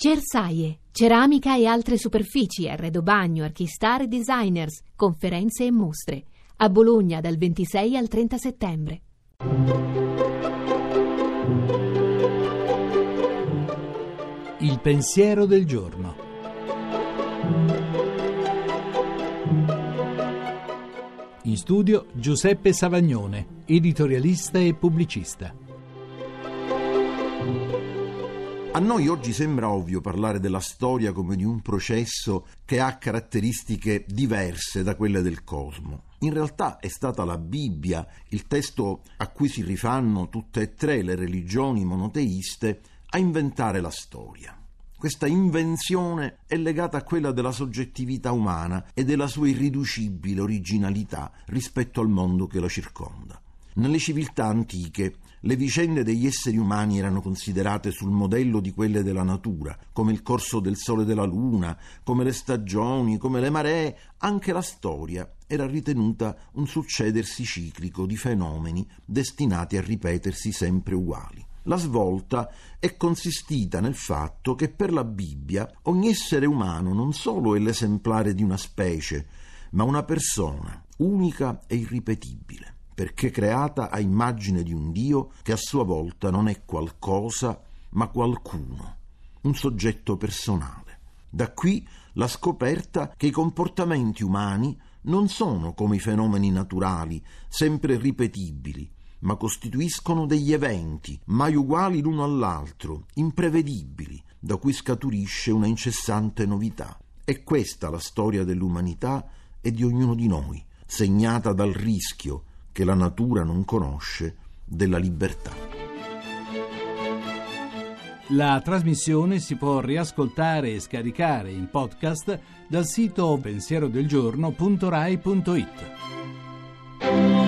Cersaie, ceramica e altre superfici, arredo bagno, archistar e designers, conferenze e mostre. A Bologna dal 26 al 30 settembre. Il pensiero del giorno. In studio Giuseppe Savagnone, editorialista e pubblicista. A noi oggi sembra ovvio parlare della storia come di un processo che ha caratteristiche diverse da quelle del cosmo. In realtà è stata la Bibbia, il testo a cui si rifanno tutte e tre le religioni monoteiste, a inventare la storia. Questa invenzione è legata a quella della soggettività umana e della sua irriducibile originalità rispetto al mondo che la circonda. Nelle civiltà antiche le vicende degli esseri umani erano considerate sul modello di quelle della natura, come il corso del sole e della luna, come le stagioni, come le maree, anche la storia era ritenuta un succedersi ciclico di fenomeni destinati a ripetersi sempre uguali. La svolta è consistita nel fatto che per la Bibbia ogni essere umano non solo è l'esemplare di una specie, ma una persona unica e irripetibile perché creata a immagine di un Dio che a sua volta non è qualcosa, ma qualcuno, un soggetto personale. Da qui la scoperta che i comportamenti umani non sono come i fenomeni naturali, sempre ripetibili, ma costituiscono degli eventi, mai uguali l'uno all'altro, imprevedibili, da cui scaturisce una incessante novità. È questa la storia dell'umanità e di ognuno di noi, segnata dal rischio, che la natura non conosce della libertà. La trasmissione si può riascoltare e scaricare in podcast dal sito pensierodelgiorno.rai.it.